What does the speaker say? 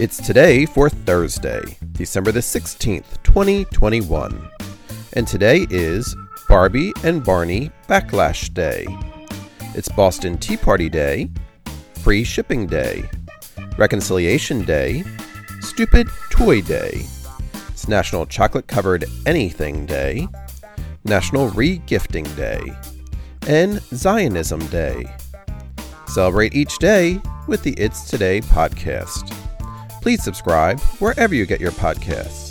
It's today for Thursday, December the 16th, 2021. And today is Barbie and Barney Backlash Day. It's Boston Tea Party Day, Free Shipping Day, Reconciliation Day, Stupid Toy Day. It's National Chocolate Covered Anything Day, National Re-Gifting Day, and Zionism Day. Celebrate each day with the It's Today podcast. Please subscribe wherever you get your podcasts.